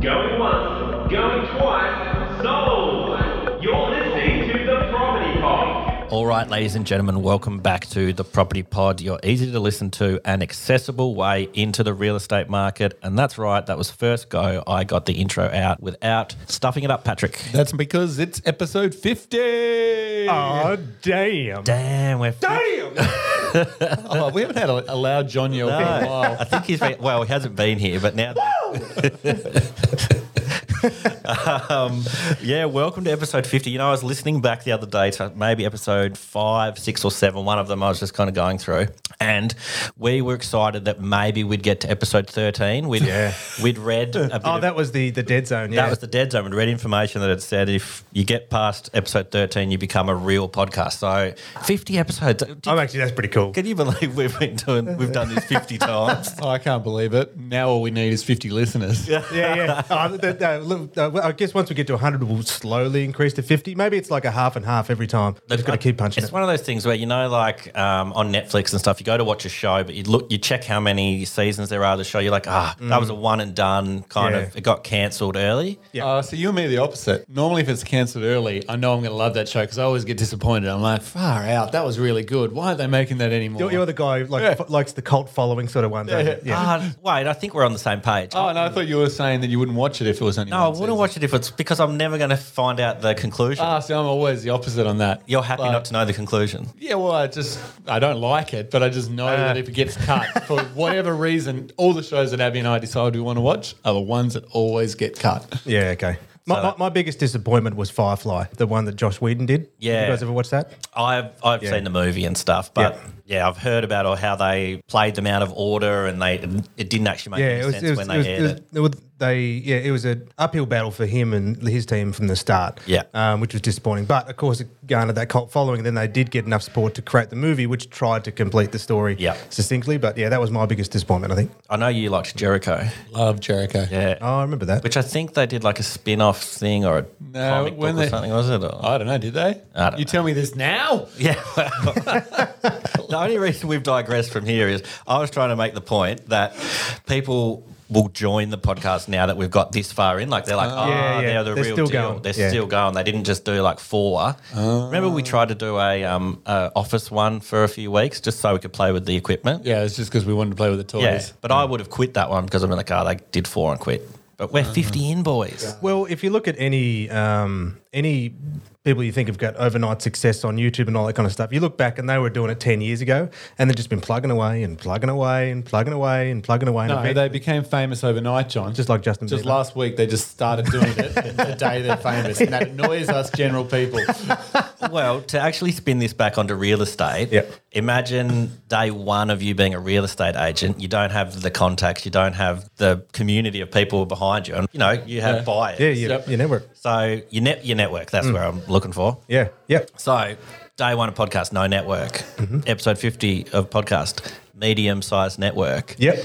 Going once, going twice, sold! You're listening to the Property Pod. All right, ladies and gentlemen, welcome back to the Property Pod, your easy to listen to and accessible way into the real estate market. And that's right, that was first go. I got the intro out without stuffing it up, Patrick. That's because it's episode 50. Oh, damn. Damn, we're Damn. Oh, we haven't had a, a loud John yell for a while. I think he's been, well, he hasn't been here, but now. um, yeah, welcome to episode 50. You know, I was listening back the other day to maybe episode five, six, or seven. One of them I was just kind of going through. And we were excited that maybe we'd get to episode 13. We'd, Yeah. we'd read a bit Oh, of- that was the, the dead zone. Yeah. that was the dead zone. We'd read information that had said if you get past episode 13, you become a real podcast. So 50 episodes. Did- I'm actually, that's pretty cool. can you believe we've been doing, we've done this 50 times? Oh, I can't believe it. Now all we need is 50 listeners. Yeah, yeah. Oh, the, the, look, uh, I guess once we get to 100, we'll slowly increase to 50. Maybe it's like a half and half every time. We're just got to keep punching It's it. one of those things where you know, like um, on Netflix and stuff, you go to watch a show, but you look, you check how many seasons there are of the show. You're like, ah, that was a one and done kind Yeah. of. It got cancelled early. Yeah. Uh, so you and me are the opposite. Normally, if it's cancelled early, I know I'm going to love that show because I always get disappointed. I'm like, far out. That was really good. Why aren't they making that anymore? You're, you're the guy like Yeah. f- likes the cult following sort of one. Yeah, yeah. Ah, wait, I think we're on the same page. oh, no, I thought you were saying that you wouldn't watch it if it was only no, I one wouldn't season. watch it if it's because I'm never going to find out the conclusion. Ah, so I'm always the opposite on that. You're happy But- not to know the conclusion. Yeah, well, I just I don't like it, but I just know Uh. that if it gets cut for whatever reason, all the shows that Abby and I decide we want to watch are the ones that always get cut. Yeah, okay. My, my, my biggest disappointment was Firefly, the one that Joss Whedon did. Yeah. You guys ever watched that? I've I've Yeah. seen the movie and stuff, but Yeah. yeah. I've heard about all how they played them out of order and they it didn't actually make yeah, any it was, sense it was, when it they was, aired it was, it. It was- they yeah, it was an uphill battle for him and his team from the start. Yeah. um, which was disappointing. But of course, it garnered that cult following. And then they did get enough support to create the movie, which tried to complete the story Yeah. succinctly. But yeah, that was my biggest disappointment. I think. I know you liked Jericho. Love Jericho. Yeah. Oh, I remember that. Which I think they did like a spin off thing or a No, comic when book or something, was it? Or- I don't know, did they? I don't you know. tell me this now? yeah. well, the only reason we've digressed from here is I was trying to make the point that people will join the podcast now that we've got this far in. Like they're like, oh, Yeah, yeah. they're the They're real still deal. going. They're Yeah. still going. They didn't just do like four. Remember we tried to do a um a office one for a few weeks just so we could play with the equipment. Yeah, it's just because we wanted to play with the toys. Yeah, but I would have quit that one because I'm like, oh, they did four and quit. But we're 50 in, boys. Well, if you look at any um, any people you think have got overnight success on YouTube and all that kind of stuff, you look back and they were doing it ten years ago, and they've just been plugging away and plugging away and plugging away and plugging away. No, and they became famous overnight, John. Just like Justin Just Bieber. last week, they just started doing it the day they're famous, and that annoys us general people. Well, to actually spin this back onto real estate, Yep. Imagine day one of you being a real estate agent. You don't have the contacts, you don't have the community of people behind you, and you know you have Yeah. buyers. yeah, you, Yep. you never. So your net, your network. That's mm. where I'm looking for. Yeah, yep. So day one of podcast, no network. Mm-hmm. Episode 50 of podcast, medium sized network. Yep.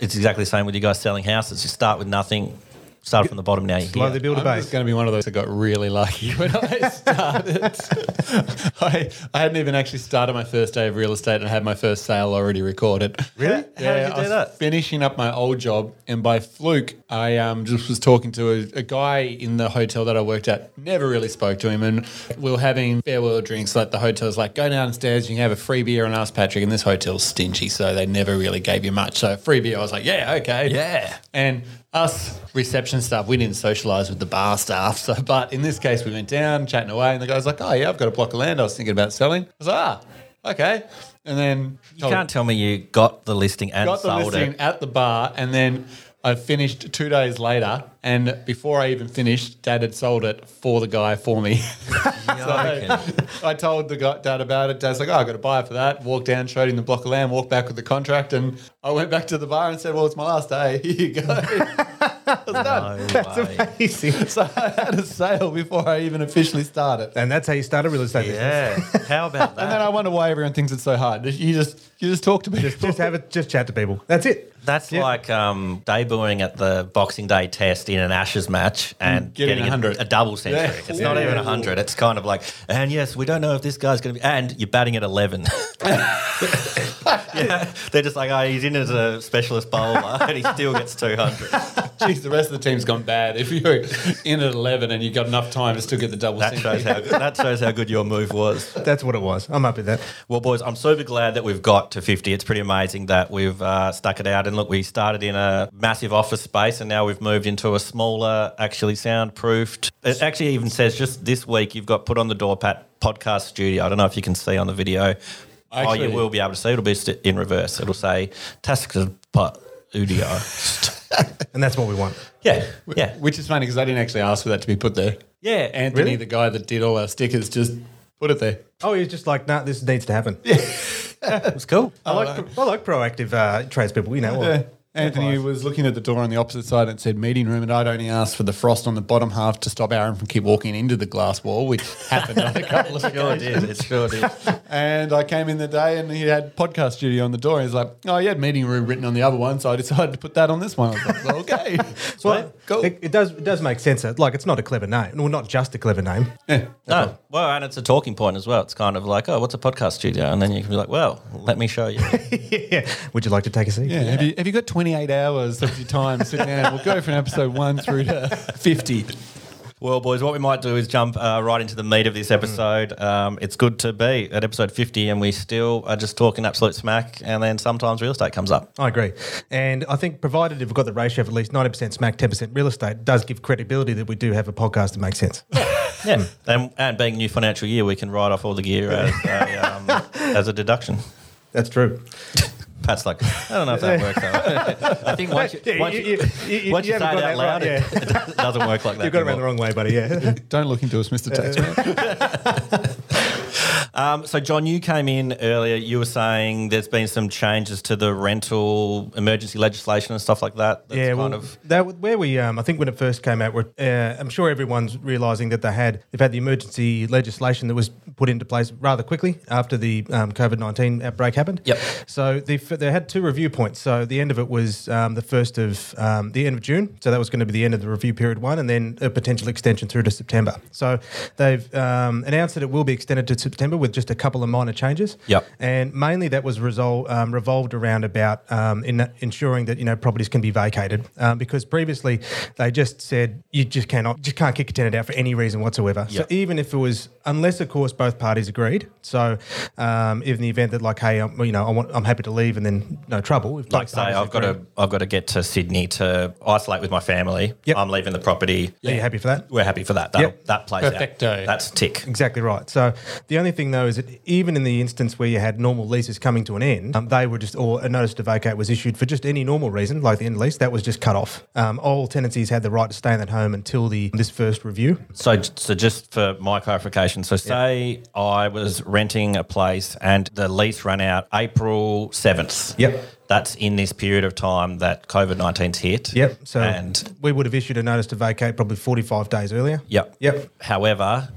It's exactly the same with you guys selling houses. You start with nothing, start from the bottom. Now you're Slowly here. build a I'm base. just going to be one of those that got really lucky when I started. I, I hadn't even actually started my first day of real estate and I had my first sale already recorded. Really? How did you I do was that? finishing up my old job, and by fluke, I um, just was talking to a, a guy in the hotel that I worked at. Never really spoke to him, and we were having farewell drinks. Like the hotel's like, go downstairs, you can have a free beer and ask Patrick. And this hotel's stingy, so they never really gave you much. So free beer, I was like, yeah, okay, Yeah. And us reception staff, we didn't socialise with the bar staff. So, but in this case, we went down chatting away, and the guy's like, oh yeah, I've got a block of land I was thinking about selling. I was like, ah, okay. And then You can't tell me you got the listing and got the sold listing it. at the bar, and then I finished two days later. And before I even finished, Dad had sold it for the guy for me. so I told the guy, Dad about it. Dad's like, "Oh, I got to buy it for that." Walked down, showed him the block of land, walked back with the contract, and I went back to the bar and said, "Well, it's my last day. Here you go." I was. No way. Amazing. So I had a sale before I even officially started. And that's how you started real estate. business. Yeah. How about that? And then I wonder why everyone thinks it's so hard. You just you just talk to me. Just, just have it. Just chat to people. That's it. That's Yeah. like um, debuting at the Boxing Day test in an Ashes match and getting getting, a, a double century. Yeah. It's not even Yeah. 100. It's kind of like, and yes, we don't know if this guy's going to be, and you're batting at 11. yeah, they're just like, oh, he's in as a specialist bowler and he still gets 200. Jeez, the rest of the team's gone bad. If you're in at 11 and you've got enough time to still get the double That century. shows how that shows how good your move was. That's what it was. I'm happy with that. Well, boys, I'm super glad that we've got to 50. It's pretty amazing that we've uh, stuck it out. And look, we started in a massive office space and now we've moved into a smaller, actually soundproofed. It actually even says just this week you've got put on the door, Pat, podcast studio. I don't know if you can see on the video. oh, you will be able to see. It'll be in reverse. It'll say Tasker Studio. And that's what we want. yeah, yeah. Which is funny because I didn't actually ask for that to be put there. Yeah. Anthony, Really? the guy that did all our stickers, just put it there. Oh, he's just like, nah, this needs to happen. Yeah. It's cool. I like pro- I like proactive uh, tradespeople. You know, Yeah. Anthony was looking at the door on the opposite side and it said meeting room, and I'd only asked for the frost on the bottom half to stop Aaron from keep walking into the glass wall, which happened on a couple of Sure occasions. did. It sure did. And I came in the day and he had podcast studio on the door. He's like, "Oh, you had meeting room written on the other one, so I decided to put that on this one." I was like, well, "Okay, well, cool." it, it does it does make sense. that, Like, it's not a clever name. Well, not just a clever name. Yeah. No, well, and it's a talking point as well. It's kind of like, oh, what's a podcast studio? And then you can be like, well, let me show you. yeah. Would you like to take a seat? Yeah, Have, you, have you got 28 hours of your time sitting down? We'll go from episode one through to 50. well, boys, what we might do is jump uh, right into the meat of this episode. Um, it's good to be at episode 50, and we still are just talking absolute smack, and then sometimes real estate comes up. I agree. And I think provided if we've got the ratio of at least 90% smack, 10% real estate, does give credibility that we do have a podcast that makes sense. Yeah. and, and being new financial year, we can write off all the gear as a, um, as a deduction. That's true. Pat's like, I don't know if that works. Though. I think once you, Yeah, once you- you, you- you- once you you say it got out that loud, right, it, it doesn't work like that. You've got it around the wrong way, buddy. Yeah. Don't look into us, Mr. Taxman. Um, so, John, you came in earlier. You were saying there's been some changes to the rental emergency legislation and stuff like that. That's yeah, kind well, of that where we, um, I think when it first came out, we're, uh, I'm sure everyone's realising that they had they've had the emergency legislation that was put into place rather quickly after the um, COVID nineteen outbreak happened. Yep. So they they had two review points. So the end of it was um, the first of um, the end of June. So that was going to be the end of the review period one, and then a potential extension through to September. So they've um, announced that it will be extended to September with just a couple of minor changes. Yep. And mainly that was resol- um, revolved around about um, in ensuring that you know properties can be vacated um, because previously they just said you just cannot just can't kick a tenant out for any reason whatsoever. Yep. So even if it was unless of course both parties agreed. So um, in the event that like hey I'm, you know I want, I'm happy to leave and then no trouble. If like say I've got to I've got to get to Sydney to isolate with my family. Yep. I'm leaving the property. Are you happy for that? We're happy for that. That Yep. that plays Perfecto. out. That's tick. Exactly right. So the only thing though is that even in the instance where you had normal leases coming to an end, um, they were just or a notice to vacate was issued for just any normal reason, like the end lease, that was just cut off. Um, all tenancies had the right to stay in that home until the this first review. So, so just for my clarification, so say I was renting a place and the lease ran out April seventh. Yep. That's in this period of time that COVID 19's hit. Yep. So and we would have issued a notice to vacate probably 45 days earlier. yep, Yep. However,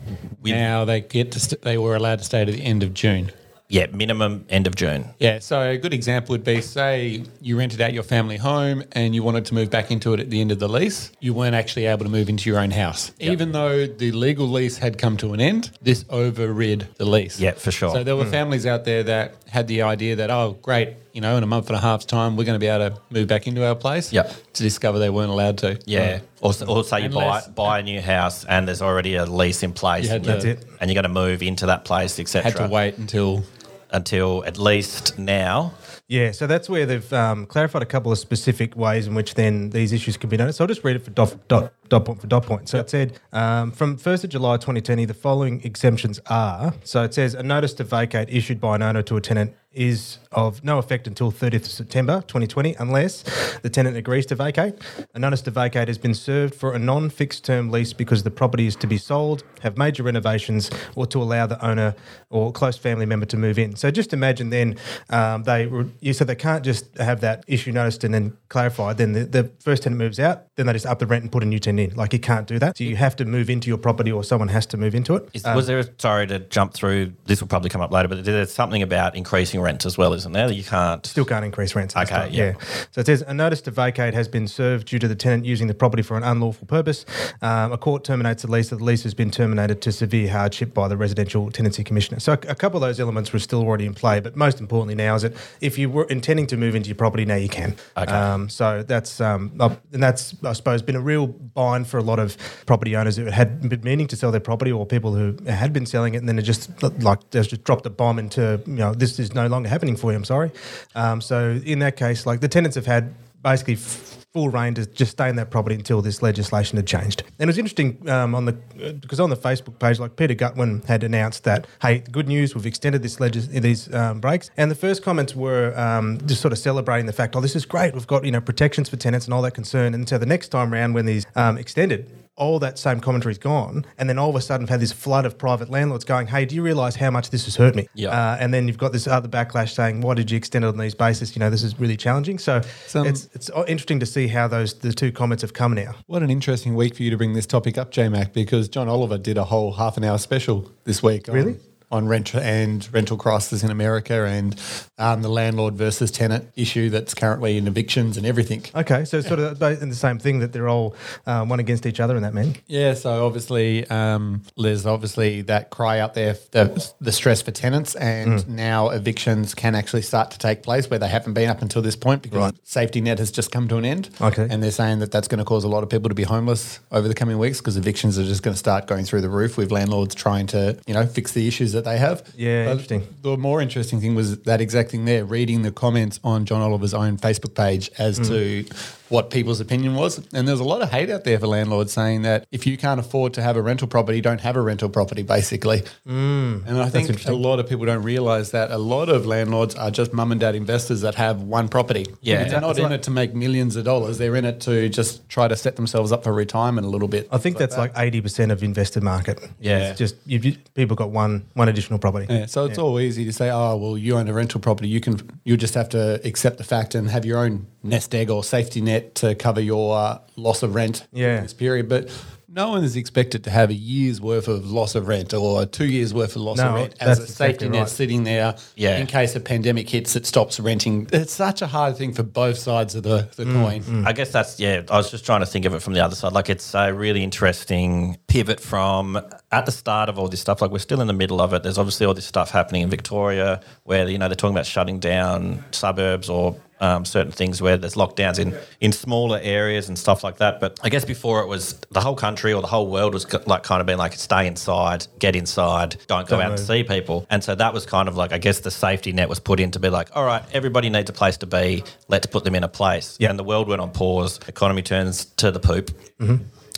we now they get to st- they were allowed to stay to the end of June. yeah minimum end of June. Yeah, so a good example would be say you rented out your family home and you wanted to move back into it at the end of the lease. You weren't actually able to move into your own house. Even though the legal lease had come to an end, this overrid the lease. Yeah, for sure. So there were hmm. families out there that had the idea that, oh, great, you know, in a month and a half's time, we're going to be able to move back into our place. Yep. To discover they weren't allowed to. Yeah. Or, or say you buy Unless- buy a new house and there's already a lease in place. You had and to- you- That's it. And you're going to move into that place, etc. Had to wait until until at least now. Yeah, so that's where they've um, clarified a couple of specific ways in which then these issues can be noticed. So I'll just read it for dot, dot, dot point for dot point. So it said um, from 1st of July 2020, the following exemptions are. So it says a notice to vacate issued by an owner to a tenant is of no effect until 30th of September 2020 unless the tenant agrees to vacate. A notice to vacate has been served for a non-fixed term lease because the property is to be sold, have major renovations, or to allow the owner or close family member to move in. So just imagine then um, they you said they can't just have that issue noticed and then clarified. Then the, the first tenant moves out, then they just up the rent and put a new tenant in. Like you can't do that. So you have to move into your property or someone has to move into it. Is, Um, was there, a, sorry to jump through, this will probably come up later, but there's something about increasing rent as well, isn't there? That you can't. Still can't increase rents. Okay, time, yeah. So it says a notice to vacate has been served due to the tenant using the property for an unlawful purpose. Um, a court terminates the lease. The lease has been terminated to severe hardship by the residential tenancy commissioner. So a, a couple of those elements were still already in play, but most importantly now is that if you were intending to move into your property now, you can. Okay. Um, so that's um, and that's I suppose been a real bind for a lot of property owners who had been meaning to sell their property or people who had been selling it and then it just like just dropped a bomb into you know this is no longer happening for you. I'm sorry. Um, so in that case, like the tenants have had basically. F- Full rein to just stay in that property until this legislation had changed. And it was interesting um, on the because on the Facebook page, like Peter Gutwein had announced that, hey, good news, we've extended this legis- these um, breaks. And the first comments were um, just sort of celebrating the fact, oh, this is great, we've got you know protections for tenants and all that concern. And so the next time round when these um, extended, all that same commentary is gone, and then all of a sudden we've had this flood of private landlords going, "Hey, do you realise how much this has hurt me?" Yeah. Uh, and then you've got this other backlash saying, "Why did you extend it on these basis? You know, this is really challenging." So Some- it's it's interesting to see how those the two comments have come now. What an interesting week for you to bring this topic up, J Mac, because John Oliver did a whole half an hour special this week. on- Really? On rent and rental crisis in America and um, the landlord versus tenant issue that's currently in evictions and everything. Okay, so sort of in the same thing that they're all um, one against each other in that man. Yeah, so obviously um, there's obviously that cry out there, the, the stress for tenants, and now evictions can actually start to take place where they haven't been up until this point because safety net has just come to an end. Okay. and they're saying that that's going to cause a lot of people to be homeless over the coming weeks because evictions are just going to start going through the roof with landlords trying to you know fix the issues that they have. Yeah, But interesting. The more interesting thing was that exact thing there, reading the comments on John Oliver's own Facebook page as hmm. to what people's opinion was. And there's a lot of hate out there for landlords saying that if you can't afford to have a rental property, don't have a rental property, basically. Mm. and I think a lot of people don't realize that a lot of landlords are just mum and dad investors that have one property. Yeah. They're not in it to make millions of dollars. They're in it to just try to set themselves up for retirement a little bit. I think that's like eighty percent of invested market. Yeah. it's just you've, you, people got one one additional property. Yeah, so it's all easy to say, oh well, you own a rental property. You can you just have to accept the fact and have your own nest egg or safety net to cover your uh, loss of rent Yeah. during this period. But no one is expected to have a year's worth of loss of rent or two years worth of loss No, of rent as a safety exactly net right. sitting there Yeah. in case a pandemic hits that stops renting. It's such a hard thing for both sides of the, the Mm, coin. I guess that's yeah. I was just trying to think of it from the other side. Like it's a really interesting pivot from at the start of all this stuff. Like we're still in the middle of it. There's obviously all this stuff happening in Victoria where you know they're talking about shutting down suburbs or um, certain things where there's lockdowns in in smaller areas and stuff like that. But I guess before it was the whole country or the whole world was like kind of being like stay inside, get inside, don't go Don't out and see people. And so that was kind of like I guess the safety net was put in to be like, all right, everybody needs a place to be. Let's put them in a place. Yeah. And the world went on pause. Economy turns to the poop.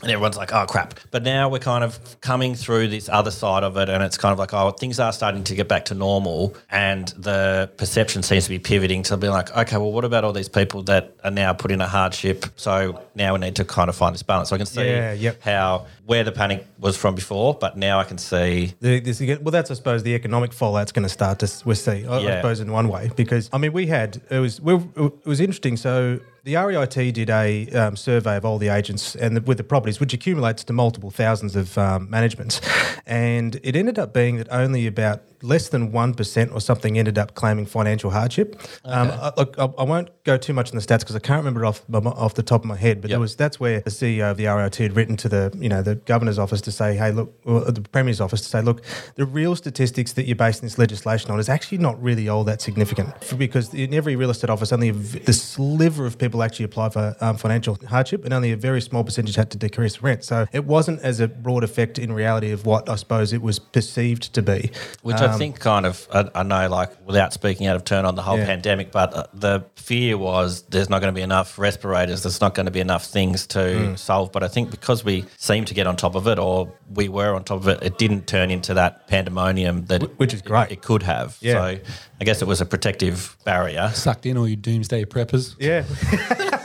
And everyone's like, oh, crap. But now we're kind of coming through this other side of it, and it's kind of like, oh, things are starting to get back to normal. And the perception seems to be pivoting to be like, okay, well, what about all these people that are now put in a hardship? So now we need to kind of find this balance. So I can see Yeah, yep. how where the panic was from before, but now I can see. The, this, again. well, that's I suppose the economic fallout's going to start to s- we see. I, I suppose in one way because I mean we had it was we, it was interesting. So the REIT did a um, survey of all the agents and the, with the properties, which accumulates to multiple thousands of um, managements, and it ended up being that only about less than one percent or something ended up claiming financial hardship. Um, I, look, I, I won't go too much in the stats because I can't remember off off the top of my head, but Yep. was that's where the CEO of the REIT had written to the you know the governor's office to say, hey, look, or the premier's office to say, look, the real statistics that you're basing this legislation on is actually not really all that significant because in every real estate office, only v- the sliver of people actually apply for um, financial hardship, and only a very small percentage had to decrease rent. So it wasn't as a broad effect in reality of what I suppose it was perceived to be. Which I think kind of, I, I know, like without speaking out of turn on the whole Yeah. pandemic, but uh, the fear was there's not going to be enough respirators, there's not going to be enough things to Mm. solve. But I think because we seem to get on top of it, or we were on top of it, it didn't turn into that pandemonium that which is great. it, it could have. Yeah. So I guess it was a protective barrier. Sucked in all you doomsday preppers. Yeah.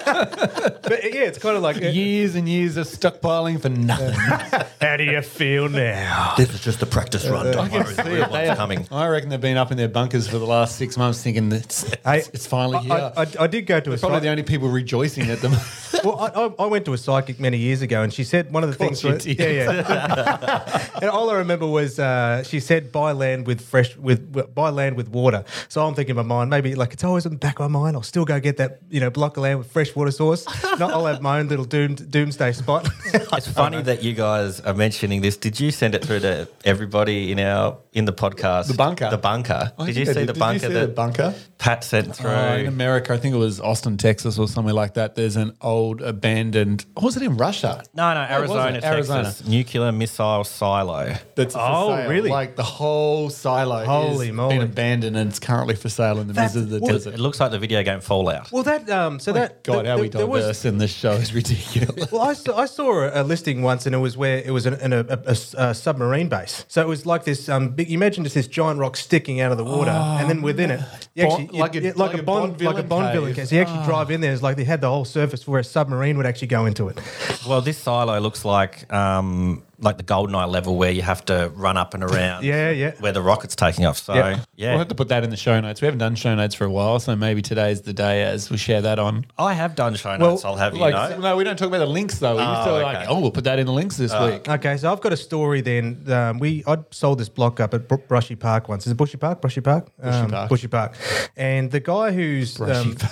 but yeah, it's kind of like, uh, Years and years of stockpiling for nothing. how do you feel now? This is just a practice run. Don't worry, the real They- one's coming. I reckon they've been up in their bunkers for the last six months thinking that it's, Hey, it's, it's finally here. I, I, I did go to a Probably psych- the only people rejoicing at them. well, I, I- I went to a psychic many years ago, and she said one of the course things. you was- Yeah, yeah. and all I remember was uh, she said, "Buy land with fresh with with- buy land with water." So I'm thinking in my mind, maybe like it's always in the back of my mind. I'll still go get that you know block of land with fresh water source. Not I'll have my own little doom, doomsday spot. It's funny that you guys are mentioning this. Did you send it through to everybody in our in the podcast? The bunker. The bunker. I Did you think see did. the Did you bunker see that the bunker? Pat sent through? Oh, in America, I think it was Austin, Texas, or somewhere like that. There's an old abandoned. Or was it in Russia? no, no, Where was? Arizona, Texas. Arizona. Nuclear missile silo. That's for Oh, sale. really? Like the whole silo Holy has moly. been abandoned and it's currently for sale in the That's- middle of the well, desert. It looks like the video game Fallout. well, that um, so that God, th- how we th- there was- in this show is ridiculous. Well, I saw, I saw a, a listing once, and it was where it was in, a, a, a- a s- a submarine base. So it was like this um, big. You imagine just this giant rock sticking out of the water, and then within it, you Bond- actually, like a- yeah, like a Bond like a villain Bond cave. villain case. You actually drive in there. It's like they had the whole surface where a submarine would actually go into it. Well, this silo looks like um, like the Goldeneye level where you have to run up and around. Yeah, yeah. Where the rocket's taking off. So Yeah. yeah, We'll have to put that in the show notes. We haven't done show notes for a while, so maybe today's the day as we share that on. I have done show Well, notes. I'll have you know. no, we don't talk about the links though. We Oh, still like, oh, we'll put that in the links this week. Okay, so I've got a story. Then um, we I sold this block up at Br- Brushy Park once. Is it Bushy Park? Brushy Park? Um, Park. Bushy Park. And the guy who's um,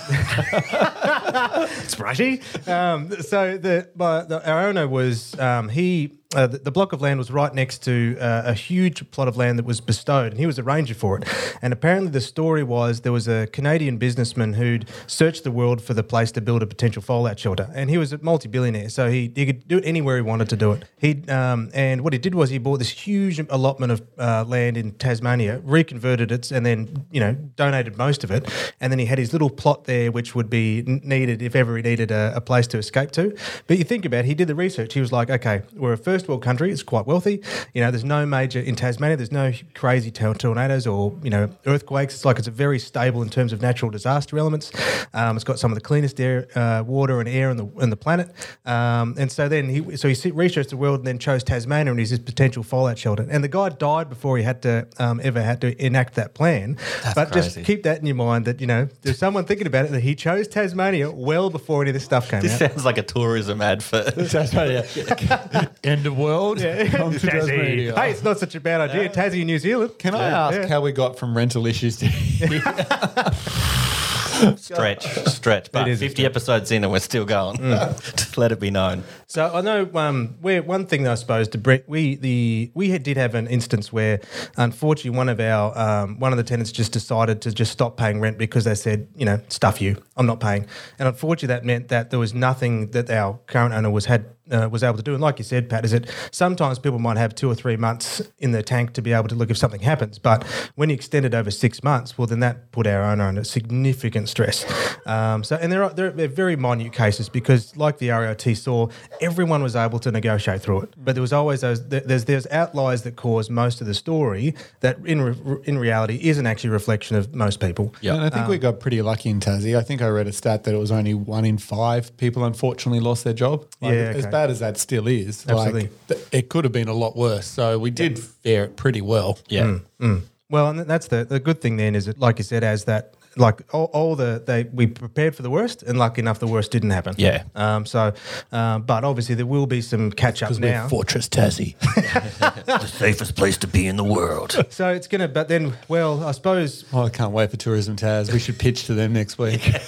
it's brushy. Um, so the, my, the our owner was um, he. Uh, the, the block of land was right next to uh, a huge plot of land that was bestowed, and he was a ranger for it. And apparently, the story was there was a Canadian businessman who'd searched the world for the place to build a potential fallout shelter, and he was a multi-billionaire, so he, he could do it anywhere he wanted to do it. He um, and what he did was he bought this huge allotment of uh, land in Tasmania, reconverted it, and then you know donated most of it, and then he had his little plot there, which would be needed if ever he needed a, a place to escape to. But you think about it, he did the research. He was like, okay, we're a first world country. It's quite wealthy. You know, there's no major in Tasmania. There's no crazy tor- tornadoes or you know earthquakes. It's like it's a very stable in terms of natural disaster elements. Um, it's got some of the cleanest air, uh, water and air in the in the planet. Um, and so then he so he researched the world and then chose Tasmania and his potential fallout shelter. And the guy died before he had to um, ever had to enact that plan. but just keep that in your mind that you know there's someone thinking about it that he chose Tasmania well before any of this stuff came This out. sounds like a tourism ad for. Tasmania. End of world. Come to Tasmania. Hey, it's not such a bad idea. Tassie, New Zealand. Can I ask Yeah. how we got from rental issues to stretch, stretch. But It is a 50 episodes in and we're still going. Just mm. let it be known. So I know um, one thing I suppose to Brett, we the we did have an instance where unfortunately one of our um, one of the tenants just decided to just stop paying rent because they said you know stuff you I'm not paying. And unfortunately that meant that there was nothing that our current owner was had uh, was able to do. And like you said Pat is that sometimes people might have two or three months in the tank to be able to look if something happens. But when you extend it over six months well then that put our owner under significant stress. Um, so and there are there are very minute cases because like the ROT saw everyone was able to negotiate through it but there was always those there's there's outliers that cause most of the story that in re- in reality isn't actually a reflection of most people Yeah. And I think we um, got pretty lucky in Tassie. I think I read a stat that it was only one in five people unfortunately lost their job. Like, Yeah, As bad as that still is, Absolutely. like, it could have been a lot worse. So we did fare it pretty well. Yeah. Mm, mm. Well, and that's the the good thing then is that, like you said, as that like all, all the they we prepared for the worst, and lucky enough the worst didn't happen. Yeah. Um. So, um, but obviously there will be some catch up now. Fortress Tassie. the safest place to be in the world. So it's gonna. But then, well, I suppose. oh, I can't wait for Tourism Taz. We should pitch to them next week.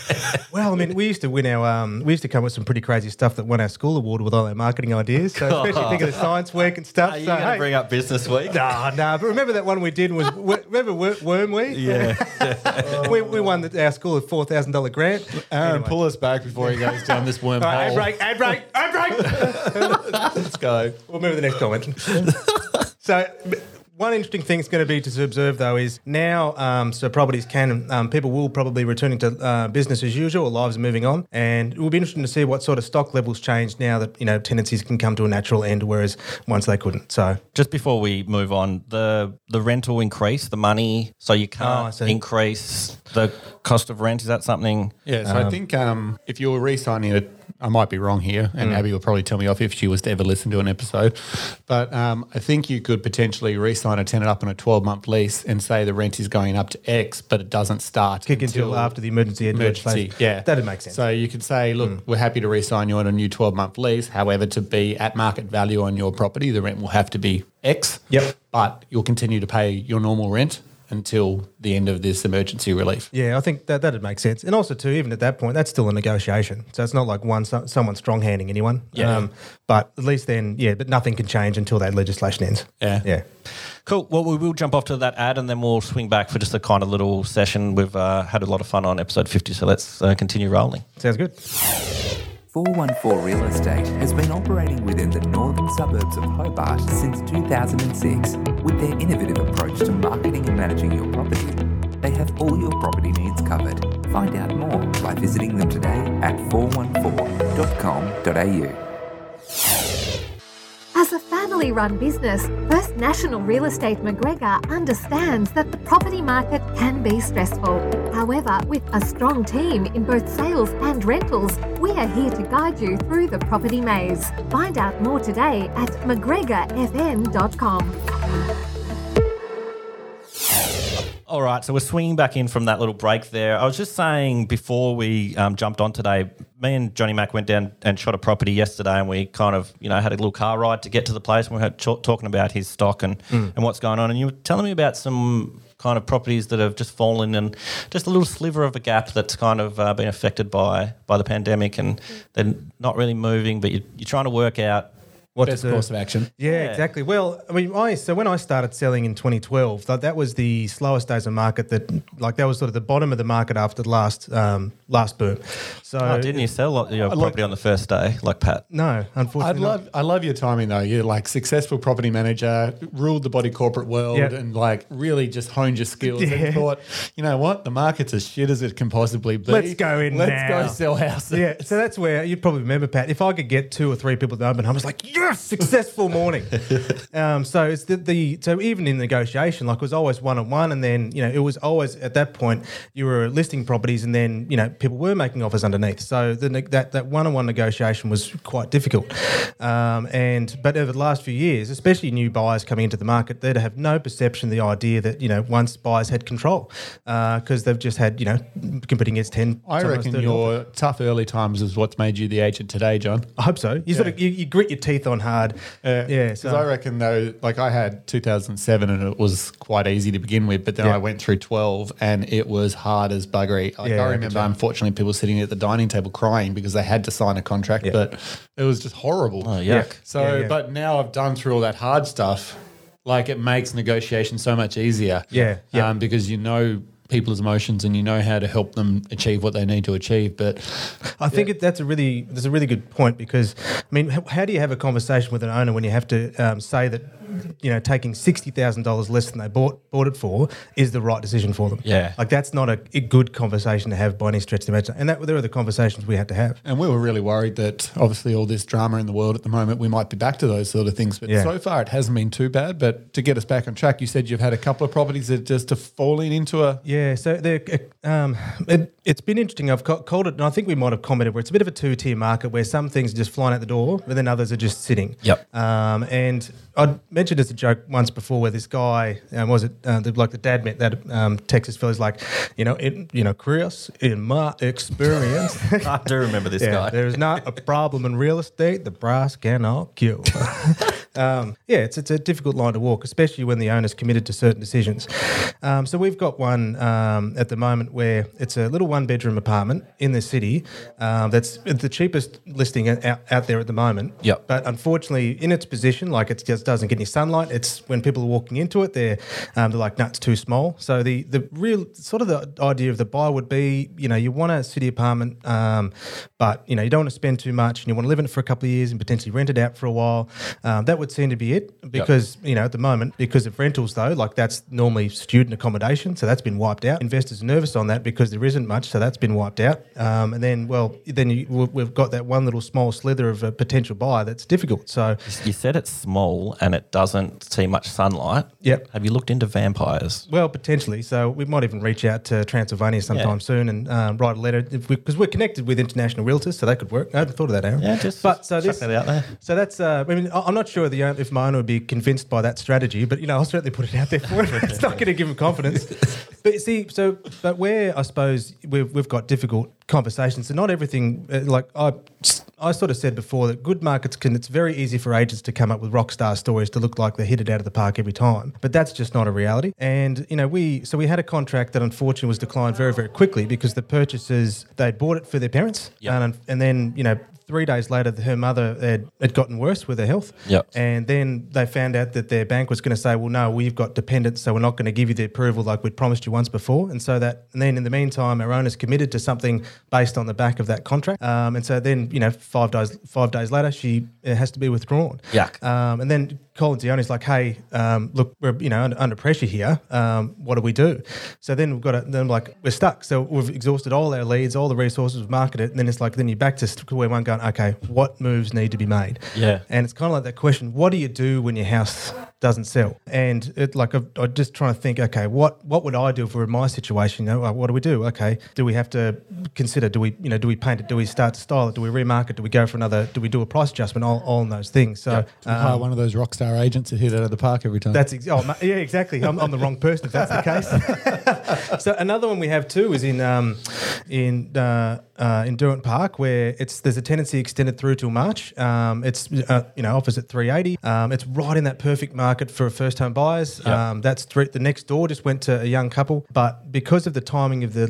Well, I mean, we used to win our. Um, we used to come with some pretty crazy stuff that won our school award with all our marketing ideas. So especially think of the science week and stuff. Are you so, going to hey, bring up Business Week? Nah, nah. But remember that one we did was remember Wor- Worm we? Yeah. we, we won the, our school a four thousand dollar grant. Aaron, Anyway. pull us back before he goes down this wormhole. All right, ad break, ad break, ad break. Let's go. We'll move to the next comment. so, one interesting thing is going to be to observe though is now, um, so properties can, um, people will probably returning to uh, business as usual, or lives are moving on, and it will be interesting to see what sort of stock levels change now that you know tenancies can come to a natural end, whereas once they couldn't. So, Just before we move on, the the rental increase, the money, so you Oh, can't see. increase the cost of rent. Is that something? Yeah, so I think um, if you were re-signing a I might be wrong here, Mm. and Abby will probably tell me off if she was to ever listen to an episode. But um, I think you could potentially re-sign a tenant up on a 12-month lease and say the rent is going up to X, but it doesn't start Kick until after the emergency, emergency. legislation. Yeah, that'd make sense. So you could say, look, we're happy to re-sign you on a new 12-month lease. However, to be at market value on your property, the rent will have to be X. Yep. But you'll continue to pay your normal rent until the end of this emergency relief. Yeah, I think that that'd make sense. And also, too, even at that point, that's still a negotiation. So it's not like one so- someone strong handing anyone. Yeah. Um, but at least then, yeah, but nothing can change until that legislation ends. Yeah. Yeah. Cool. Well, we will jump off to that ad and then we'll swing back for just a kind of little session. We've uh, had a lot of fun on episode 50, so let's uh, continue rolling. Sounds good. 414 Real Estate has been operating within the northern suburbs of Hobart since 2006. With their innovative approach to marketing and managing your property, they have all your property needs covered. Find out more by visiting them today at 414.com.au. Family run business, First National Real Estate McGregor understands that the property market can be stressful. However, with a strong team in both sales and rentals, we are here to guide you through the property maze. Find out more today at McGregorFN.com. All right, so we're swinging back in from that little break there. I was just saying before we um, jumped on today, me and Johnny Mac went down and shot a property yesterday, and we kind of, you know, had a little car ride to get to the place. And we were ch- talking about his stock and, and what's going on. And you were telling me about some kind of properties that have just fallen and just a little sliver of a gap that's kind of uh, been affected by by the pandemic, and they're not really moving, but you, you're trying to work out. What Best to course of action. Yeah, Yeah. exactly. Well, I mean, I so when I started selling in 2012, that, that was the slowest days of market. That like that was sort of the bottom of the market after the last um, last boom. So Oh, didn't you sell lot- your like- property on the first day, like Pat? No, unfortunately, I'd not. love, I love your timing though. You're like successful property manager, ruled the body corporate world, Yeah. and like really just honed your skills. Yeah. And thought, you know what, the market's as shit as it can possibly be. Let's go in Let's now." go sell houses. Yeah, so that's where you'd probably remember Pat. If I could get two or three people to open, I was like, yes, successful morning. um, so it's the, the so even in negotiation, like it was always one on one, and then you know it was always at that point you were listing properties, and then you know people were making offers underneath. So the, that that one on one negotiation was quite difficult. Um, and but over the last few years, especially new buyers coming into the market, they'd have no perception, the idea that you know once buyers had control because they've just had you know competing against ten. I reckon 30 your tough early times is what's made you the agent today, John. I hope so. You sort of you, you grit your teeth on hard. yeah. Because So I reckon though, like I had 2007 and it was quite easy to begin with, but then Yeah. I went through 12 and it was hard as buggery. Like Yeah, I I remember, can unfortunately, people sitting at the dining table crying because they had to sign a contract, Yeah. but it was just horrible. Oh, yuck. Yeah. So, Yeah, yeah. but now I've done through all that hard stuff. Like it makes negotiation so much easier. Yeah, yeah. Um, because you know people's emotions and you know how to help them achieve what they need to achieve. But I think it, that's a really that's a really good point because I mean, how do you have a conversation with an owner when you have to um, say that you know taking sixty thousand dollars less than they bought bought it for is the right decision for them? Yeah. like that's not a, a good conversation to have by any stretch of the imagination. And that there are the conversations we had to have. And we were really worried that obviously all this drama in the world at the moment, we might be back to those sort of things. But Yeah. so far, it hasn't been too bad. But to get us back on track, you said you've had a couple of properties that just are falling into a. Yeah, so they're, um, it, it's been interesting. I've called it, and I think we might have commented where it's a bit of a two-tier market where some things are just flying out the door, but then others are just sitting. Yep. Um, and I mentioned as a joke once before where this guy um, was it uh, the, like the dad met that um, Texas fella's like, you know, in, you know, Chris, in my experience, I do remember this yeah, guy. there's not a problem in real estate the price cannot cure. um, yeah, it's, it's a difficult line to walk, especially when the owner's committed to certain decisions. Um, so we've got one um, at the moment where it's a little one bedroom apartment in the city um, that's the cheapest listing out, out there at the moment. Yep. But unfortunately, in its position, like it just doesn't get any sunlight. It's when people are walking into it, they're um, they're like, nuts too small. So the the real sort of the idea of the buy would be, you know, you want a city apartment, um, but you know you don't want to spend too much, and you want to live in it for a couple of years and potentially rent it out for a while. Um, that would would seem to be it because you know at the moment because of rentals though, like that's normally student accommodation, so that's been wiped out. Investors are nervous on that because there isn't much, so that's been wiped out. Um, and then well, then you, we- we've got that one little small slither of a potential buyer that's difficult. So You said it's small and it doesn't see much sunlight. Yep. Have you looked into vampires? Well, potentially. So we might even reach out to Transylvania sometime Yeah. soon and um, write a letter because we, are connected with international realtors, so that could work. I hadn't thought of that, Aaron. Yeah, just- but so this that out there. So that's. Uh, I mean, I'm not sure the own- if my owner would be convinced by that strategy, but you know, I'll certainly put it out there for him. it's not going to give him confidence. But see, so but where I suppose we've we've got difficult conversations, and not everything. Uh, like I, I sort of said before that good markets can. It's very easy for agents to come up with rock star stories to look like they hit it out of the park every time, but that's just not a reality. And you know, we so we had a contract that unfortunately was declined very very quickly because the purchasers they'd bought it for their parents, Yep. and and then you know. Three days later, her mother had, had gotten worse with her health. Yep. And then they found out that their bank was going to say, well, no, we've got dependents, so we're not going to give you the approval like we'd promised you once before. And so that, and then in the meantime, our owners committed to something based on the back of that contract. Um, and so then, you know, five days five days later, she uh, has to be withdrawn. Yuck. Um, and then Colin Zioni's like, hey, um, look, we're you know under, under pressure here. Um, what do we do? So then we've got to, then like we're stuck. So we've exhausted all our leads, all the resources, we've marketed and then it's like then you're back to square one, going, okay, what moves need to be made? Yeah. And it's kind of like that question: What do you do when your house doesn't sell? And it like I'm I'm just trying to think, okay, what what would I do if we're in my situation? You know, what do we do? Okay, do we have to consider? Do we you know do we paint it? Do we start to style it? Do we remarket? Do we go for another? Do we do a price adjustment? All, all those things. So. To hire one of those rock star agents to hit out of the park every time. That's ex- oh, yeah, exactly. I'm, I'm the wrong person if that's the case. so another one we have too is in um, in uh, uh, in Derwent Park where it's there's a tenancy extended through till March. Um, it's uh, you know offers at 380. Um, it's right in that perfect market for first home buyers. Um, that's three, the next door just went to a young couple, but because of the timing of the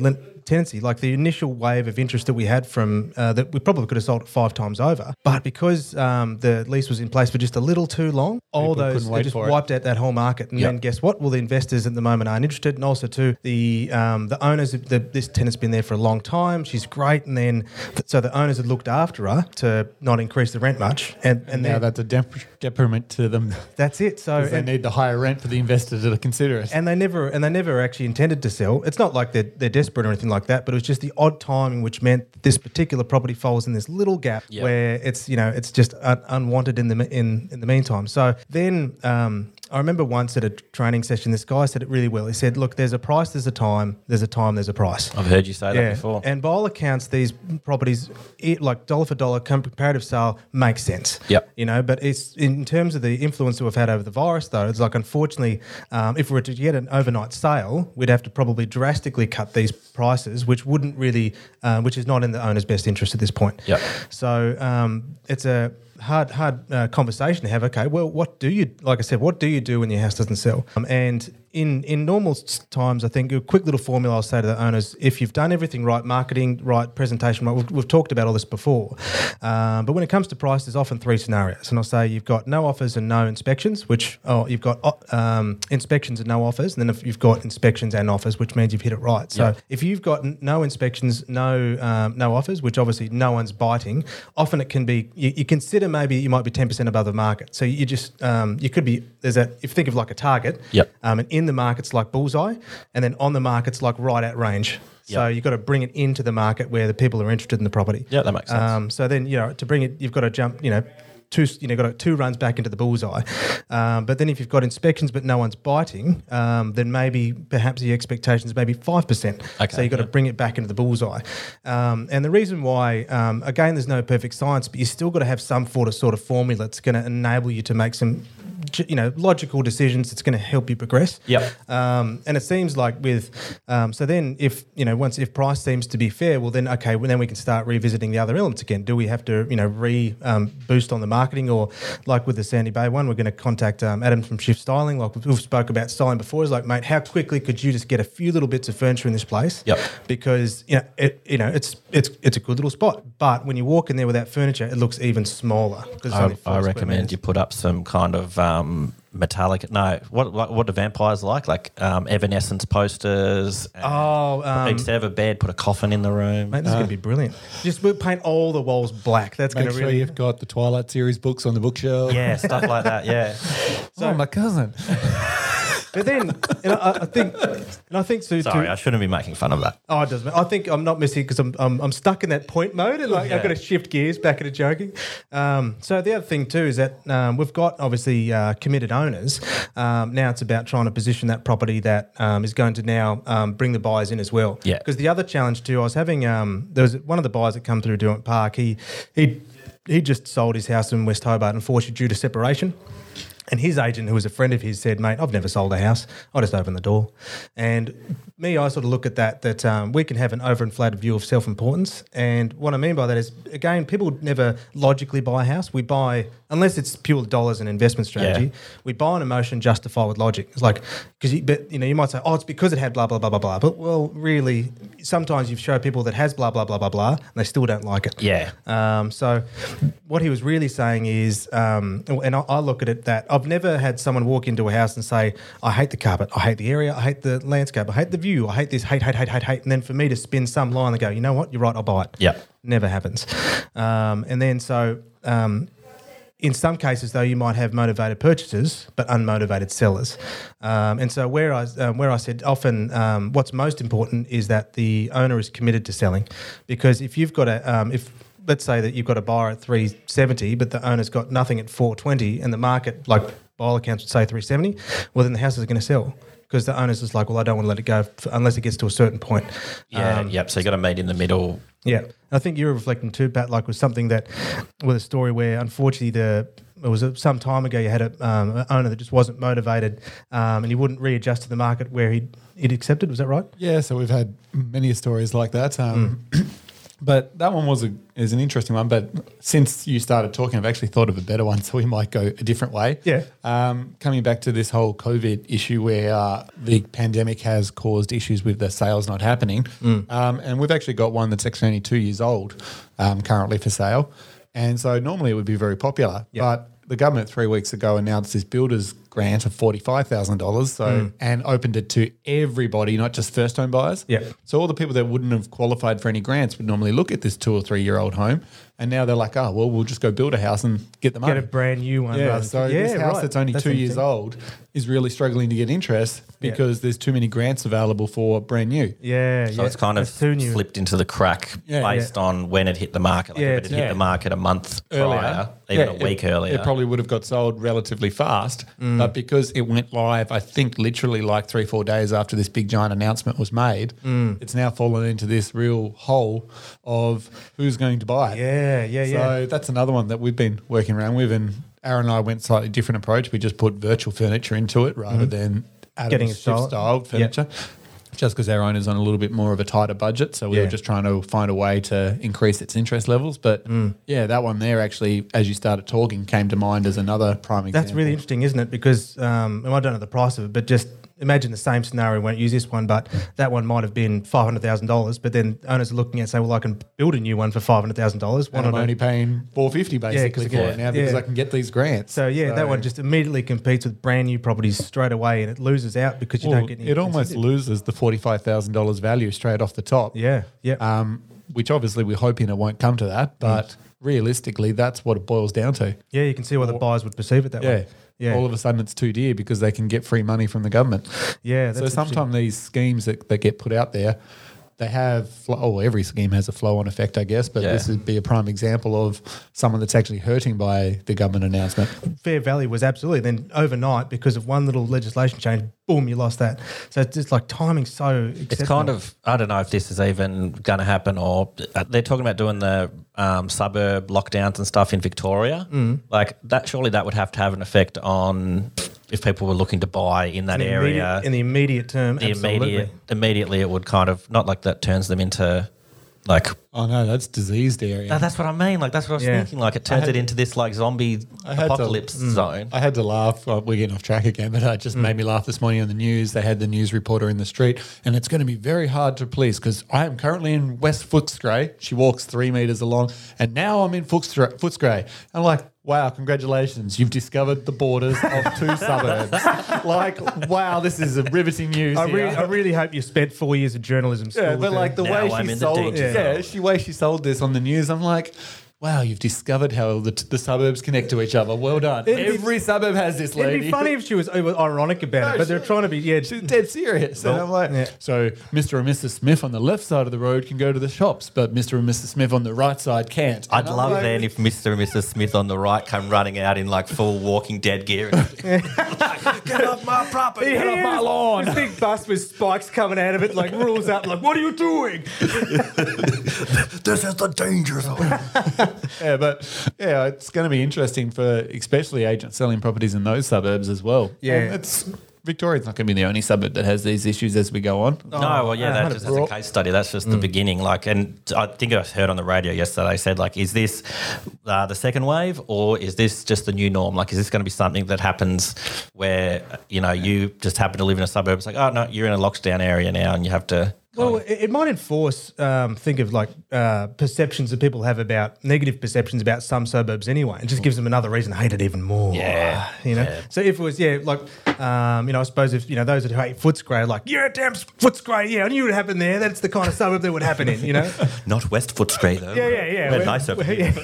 tenancy, like the initial wave of interest that we had from uh, that we probably could have sold it five times over, but because um, the lease was in place for just a little too long, all People those they just for it. wiped out that whole market. And Yep. then guess what? Well, the investors at the moment aren't interested, and also too the um, the owners. The, this tenant's been there for a long time. She's great, and then so the owners had looked after her to not increase the rent much, and and, and now that's a dep- detriment to them. that's it. So they need the higher rent for the investors to consider it. and they never and they never actually intended to sell. It's not like they're, they're desperate or anything like that, but it was just the odd timing which meant this particular property falls in this little gap Yeah. where it's you know it's just un- unwanted in the in in the meantime. So then um, I remember once at a training session, this guy said it really well. He said, "Look, there's a price, there's a time, there's a time, there's a price." I've heard you say that before. And by all accounts, these properties, it, like dollar for dollar comparative sale, makes sense. Yep. You know, but it's in terms of the influence that we've had over the virus, though. It's like unfortunately, um, if we were to get an overnight sale, we'd have to probably drastically cut these prices, which wouldn't really, uh, which is not in the owner's best interest at this point. Yep. So um, it's a hard, hard uh, conversation to have. Okay, well, what do you, like I said, what do you do when your house doesn't sell? Um, and in in normal times, I think a quick little formula I'll say to the owners: if you've done everything right, marketing right, presentation right, we've, we've talked about all this before. Um, but when it comes to price, there's often three scenarios, and I'll say you've got no offers and no inspections, which oh, you've got uh, um, inspections and no offers, and then if you've got inspections and offers, which means you've hit it right. So Yeah. if you've got no inspections, no um, no offers, which obviously no one's biting, often it can be you, you consider maybe you might be ten percent above the market. So you just um, you could be there's a if you think of like a target, Yep. um, and in the market's like bullseye, and then on the market's like right at range. So Yep. you've got to bring it into the market where the people are interested in the property. Yeah, that makes sense. Um, so then you know to bring it, you've got to jump. You know. Two, you know, got two runs back into the bullseye, um, but then if you've got inspections but no one's biting, um, then maybe perhaps the expectations maybe five percent. Okay, so you've got to bring it back into the bullseye. Um, and the reason why, um, again, there's no perfect science, but you still got to have some sort of sort of formula that's going to enable you to make some, you know, logical decisions. That's going to help you progress. Yep. Um, and it seems like with, um, so then if you know once if price seems to be fair, well then okay, well then we can start revisiting the other elements again. Do we have to you know re um, boost on the marketing or like with the Sandy Bay one, we're going to contact um, Adam from Shift Styling. Like we've, spoke about styling before. Is like mate, how quickly could you just get a few little bits of furniture in this place? Yep. Because you know it, you know it's it's it's a good little spot, but when you walk in there with that furniture, it looks even smaller. I, I recommend you put up some kind of um, um, metallic. No, what what, what do vampires like? Like um, Evanescence posters. and Oh, um, instead of a bed, put a coffin in the room. Mate, this is going to be brilliant. Just we'll paint all the walls black. That's going Make to sure really. you've got the Twilight series books on the bookshelf. Yeah, stuff like that. Yeah, Oh, my cousin. But then, and I, I think, and I think Sue. sorry, I shouldn't be making fun of that. Oh, it doesn't. matter. I think I'm not missing because I'm, I'm I'm stuck in that point mode, and like I've got to shift gears back into joking. Um, so the other thing too is that um, we've got obviously uh, committed owners. Um, now it's about trying to position that property that um, is going to now um, bring the buyers in as well. Yeah. Because the other challenge too, I was having um, there was one of the buyers that come through Derwent Park. He he he just sold his house in West Hobart, unfortunately due to separation. And his agent, who was a friend of his, said, "Mate, I've never sold a house. I just open the door." And me, I sort of look at that that um, we can have an overinflated view of self-importance. And what I mean by that is, again, people never logically buy a house. We buy unless it's pure dollars and investment strategy. Yeah. We buy an emotion justify with logic. It's like because you, but you know, you might say, "Oh, it's because it had blah blah blah blah blah." But well, really, sometimes you show people that has blah blah blah blah blah, and they still don't like it. Yeah. Um, so, what he was really saying is, um, and I, I look at it that I've never had someone walk into a house and say, "I hate the carpet, I hate the area, I hate the landscape, I hate the view, I hate this, hate, hate, hate, hate, hate," and then for me to spin some line and go, "You know what? You're right. I'll buy it." Yeah. never happens. Um, and then so. Um, in some cases, though, you might have motivated purchasers but unmotivated sellers, um, and so where I um, where I said often um, what's most important is that the owner is committed to selling, because if you've got a um, if let's say that you've got a buyer at three seventy, but the owner's got nothing at four twenty, and the market like by all accounts would say three seventy, well then the house is going to sell. Because the owner's just like, well, I don't want to let it go f- unless it gets to a certain point. Yeah. Um, yep. So you got to meet in the middle. yeah, I think you're reflecting too, Pat. Like, was something that with a story where unfortunately the it was a, some time ago you had a um, an owner that just wasn't motivated, um, and he wouldn't readjust to the market where he would accepted. Was that right? Yeah, so we've had many stories like that. Um, But that one was a, is an interesting one. But since you started talking, I've actually thought of a better one, so we might go a different way. Yeah. Um, coming back to this whole COVID issue, where uh, the pandemic has caused issues with the sales not happening, um, and we've actually got one that's actually only two years old, um, currently for sale, and so normally it would be very popular, but the government three weeks ago announced this builder's grant of forty five thousand dollars, so hmm. and opened it to everybody, not just first home buyers. Yeah. So all the people that wouldn't have qualified for any grants would normally look at this two or three year old home, and now they're like, oh well, we'll just go build a house and get the money. Get a brand new one. Yeah, rather than- so this house right. that's only two years old is really struggling to get interest because there's too many grants available for brand new. Yeah, So yeah. it's kind of That's slipped into the crack Yeah. based on when it hit the market. Like Yeah, if it had yeah. hit the market a month prior, even Yeah, a week it, earlier. It probably would have got sold relatively fast, Mm. but because it went live, I think literally like three, four days after this big giant announcement was made, Mm. it's now fallen into this real hole of who's going to buy it. Yeah, yeah, So yeah. So that's another one that we've been working around with, and Aaron and I went slightly different approach. We just put virtual furniture into it rather than Mm-hmm. Getting style- furniture. Just because our owner's on a little bit more of a tighter budget, so we Yeah. were just trying to find a way to increase its interest levels. But Mm. yeah, that one there actually, as you started talking, came to mind as another prime example. That's really interesting, isn't it? Because um, I don't know the price of it, but just imagine the same scenario. We won't use this one, but that one might have been five hundred thousand dollars. But then owners are looking at say, well, I can build a new one for five hundred thousand dollars. And I'm only paying four fifty basically 'cause for it- it now because yeah. I can get these grants. So yeah, that one just immediately competes with brand new properties straight away, and it loses out because you Well, don't get any. it almost loses the forty five thousand dollars value straight off the top. Yeah, yeah. Um, which obviously we're hoping it won't come to that, but realistically, that's what it boils down to. yeah, you can see why the buyers would perceive it that Yeah. way. Yeah, All of a sudden, it's too dear because they can get free money from the government. yeah. That's so sometimes these schemes that, that get put out there, they have, flo- oh, every scheme has a flow on effect, I guess, but Yeah. this would be a prime example of someone that's actually hurting by the government announcement. fair value was absolutely. Then overnight, because of one little legislation change, boom, you lost that. So it's just like timing so. It's kind of I don't know if this is even going to happen or uh, they're talking about doing the um, suburb lockdowns and stuff in Victoria. Mm. Like that, surely that would have to have an effect on if people were looking to buy in that in area. in the immediate term. the absolutely. immediate, immediately it would kind of not like that turns them into like. Oh, no, that's diseased area. No, that's what I mean. Like that's what I was Yeah. thinking. Like it turns had- it into this like zombie I had to- apocalypse mm, zone. I had to laugh. Well, we're getting off track again, but it just mm. made me laugh this morning on the news. They had the news reporter in the street, and it's going to be very hard to police because I am currently in West Footscray. She walks three meters along, and now I'm in Footscray. Footscray. I'm like, wow, congratulations, you've discovered the borders of two suburbs. like, wow, this is a riveting news. I here. really, I really hope you spent four years of journalism school. Yeah, but like the Now way I'm she in the sold, danger yeah, she way she sold this on the news, I'm like, wow, you've discovered how the, the suburbs connect to each other. Well done. It'd be- Every suburb has this lady. It'd be funny if she was over ironic about No, it, but they're trying to be yeah. She's dead serious. and I'm like, yeah. so Mr. and Mrs. Smith on the left side of the road can go to the shops, but Mr. and Mrs. Smith on the right side can't. I'd I'm love like, then if Mr. and Mrs. Smith on the right come running out in like full Walking Dead gear. And Get off my property. get off my lawn. This big bus with spikes coming out of it, like rules out, like, what are you doing? This is the danger zone. Yeah, but yeah, it's going to be interesting for especially agents selling properties in those suburbs as well. Yeah. And it's Victoria's not going to be the only suburb that has these issues as we go on. No, well, yeah, uh, that's just as a case study. That's just the beginning. Like, and I think I heard on the radio yesterday said, like, is this uh, the second wave or is this just the new norm? Like, is this going to be something that happens where you know you just happen to live in a suburb? It's like, oh no, you're in a lockdown area now, and you have to. Well, it, it might enforce, um, think of like uh, perceptions that people have about negative perceptions about some suburbs anyway. It just gives them another reason to hate it even more. Yeah, You know? yeah. So if it was, yeah, like, um, you know, I suppose if, you know, those that hate Footscray are like, yeah, damn Footscray, yeah, I knew it would happen there. That's the kind of suburb that would happen in, you know? Not West Footscray though. Yeah, yeah, yeah. We're nice over here.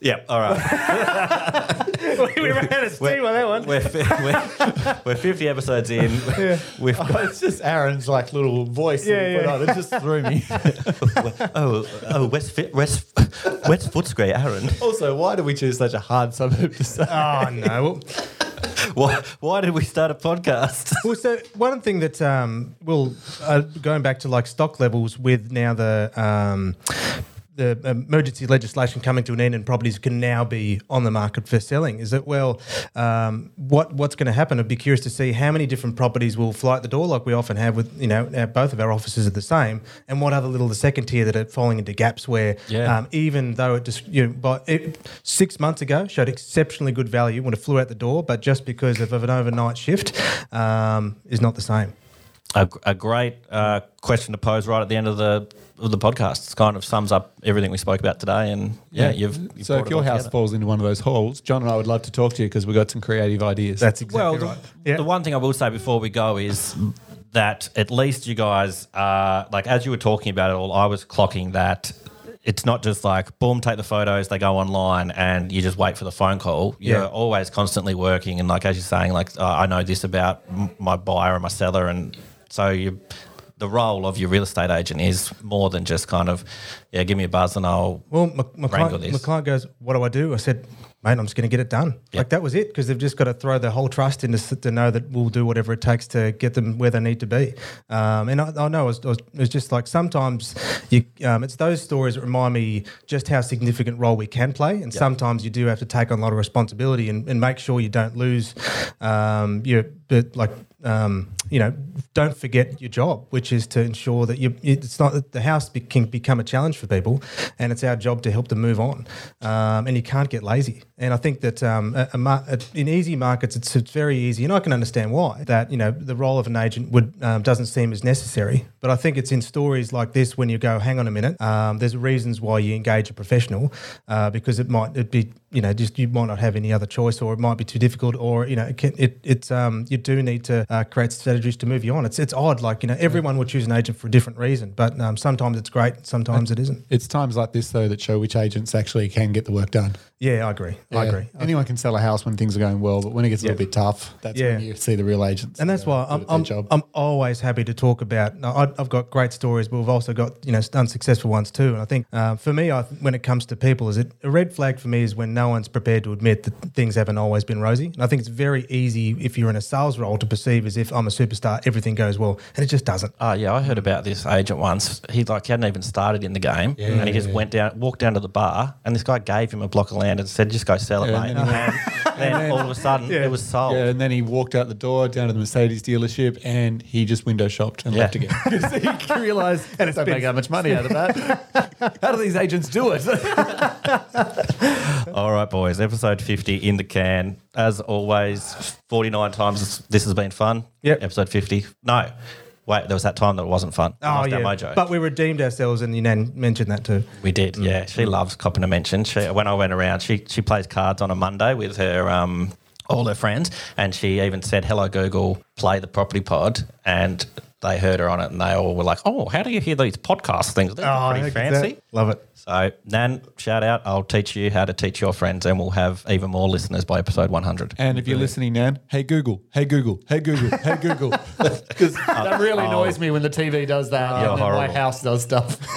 Yeah. All right. we ran out of steam on that one. We're, fi- we're, we're 50 episodes in. We've got, it's just Aaron's like little voice. Yeah, that put yeah. on. It just threw me. oh, oh, West, Fi- West, West Footscray, Aaron. also, why do we choose such a hard suburb to say? Oh, no. Why, why did we start a podcast? Well, so one thing that um, well, uh, going back to like stock levels with now the um, the emergency legislation coming to an end and properties can now be on the market for selling. Is that well um, what what's going to happen? I'd be curious to see how many different properties will fly at the door like we often have with you know both of our offices are the same and what other little the second tier that are falling into gaps where Yeah. um, even though it just you know but it, six months ago showed exceptionally good value when it flew out the door but just because of, of an overnight shift um, is not the same a, a great uh, question to pose right at the end of the of the podcast. It kind of sums up everything we spoke about today. And yeah, you've, you've so if your house together. falls into one of those holes, John and I would love to talk to you because we've got some creative ideas. That's exactly well, the, right. Yeah. the one thing I will say before we go is that at least you guys are like as you were talking about it all, I was clocking that it's not just like boom, take the photos, they go online, and you just wait for the phone call. You're Yeah. always constantly working, and like as you're saying, like oh, I know this about m- my buyer and my seller, and so you. The role of your real estate agent is more than just kind of, yeah, give me a buzz and I'll Well, my, my, wrangle client, my client goes, "What do I do?" I said, "Mate, I'm just going to get it done." Like that was it because they've just got to throw their whole trust into s- to know that we'll do whatever it takes to get them where they need to be. Um, and I, I know it was, it was, it was just like sometimes you, um, it's those stories that remind me just how significant role we can play, and sometimes you do have to take on a lot of responsibility and, and make sure you don't lose um, your like um, you know, don't forget your job, which is to ensure that you. It's not that the house be, can become a challenge for people, and it's our job to help them move on. Um, and you can't get lazy. And I think that um, a, a in easy markets, it's, it's very easy, and I can understand why that you know the role of an agent would um, doesn't seem as necessary. But I think it's in stories like this when you go, hang on a minute, um, there's reasons why you engage a professional uh, because it might it be you know just you might not have any other choice, or it might be too difficult, or you know it, can, it it's um, you do need to uh, create strategies to move you on. It's it's odd, like you know everyone would choose an agent for a different reason, but um, sometimes it's great, sometimes it isn't. it's times like this though that show which agents actually can get the work done. Yeah, I agree. I agree. Anyone can sell a house when things are going well, but when it gets a little Yeah. bit tough, that's Yeah. when you see the real agents. and that's why I'm, at I'm. I'm always happy to talk about. no, I- I've got great stories, but we've also got you know unsuccessful ones too. And I think uh, for me, I, when it comes to people, is it a red flag for me is when no one's prepared to admit that things haven't always been rosy. And I think it's very easy if you're in a sales role to perceive as if I'm a superstar, everything goes well, and it just doesn't. Oh yeah, I heard about this agent once. He like he hadn't even started in the game, and he just went down, walked down to the bar, and this guy gave him a block of land and said, "Just go sell it, Yeah, mate." and And then then, then all of a sudden, Yeah. it was sold. yeah, and then he walked out the door down to the Mercedes dealership and he just window shopped and Yeah. left again. 'Cause he realised and it's don't been- make that much money out of that. How do these agents do it? All right, boys. Episode fifty in the can. As always, forty nine times this has been fun. Yep. Episode fifty. No, wait, there was that time that it wasn't fun. Oh yeah, mojo. but we redeemed ourselves, and you nan- mentioned that too. We did, yeah. She loves copping a mention. She, when I went around, she she plays cards on a Monday with her um, all her friends, and she even said, "Hello Google, play the Property Pod," and they heard her on it, and they all were like, "Oh, how do you hear these podcast things? They're Oh, pretty heck, that- fancy." Love it. So, Nan, shout out! I'll teach you how to teach your friends, and we'll have even more listeners by episode 100. And if you're listening, Nan, hey Google, hey Google, hey Google, hey Google, because that really annoys me when the TV does that You're and then my house does stuff.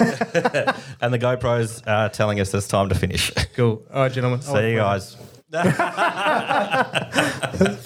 And the GoPro's uh, telling us it's time to finish. Cool. All right, gentlemen. I'll See you play. guys. ハハハハ!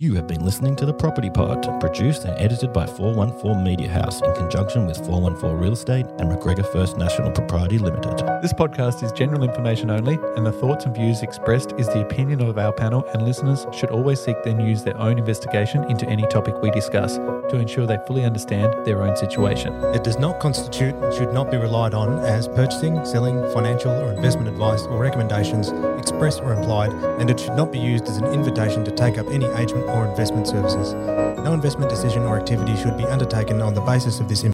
You have been listening to The Property Pod, produced and edited by 414 Media House in conjunction with 414 Real Estate and McGregor First National Propriety Limited. This podcast is general information only, and the thoughts and views expressed is the opinion of our panel, and listeners should always seek then use their own investigation into any topic we discuss to ensure they fully understand their own situation. It does not constitute and should not be relied on as purchasing, selling, financial or investment advice or recommendations, express or implied, and it should not be used as an invitation to take up any agent or investment services. No investment decision or activity should be undertaken on the basis of this information.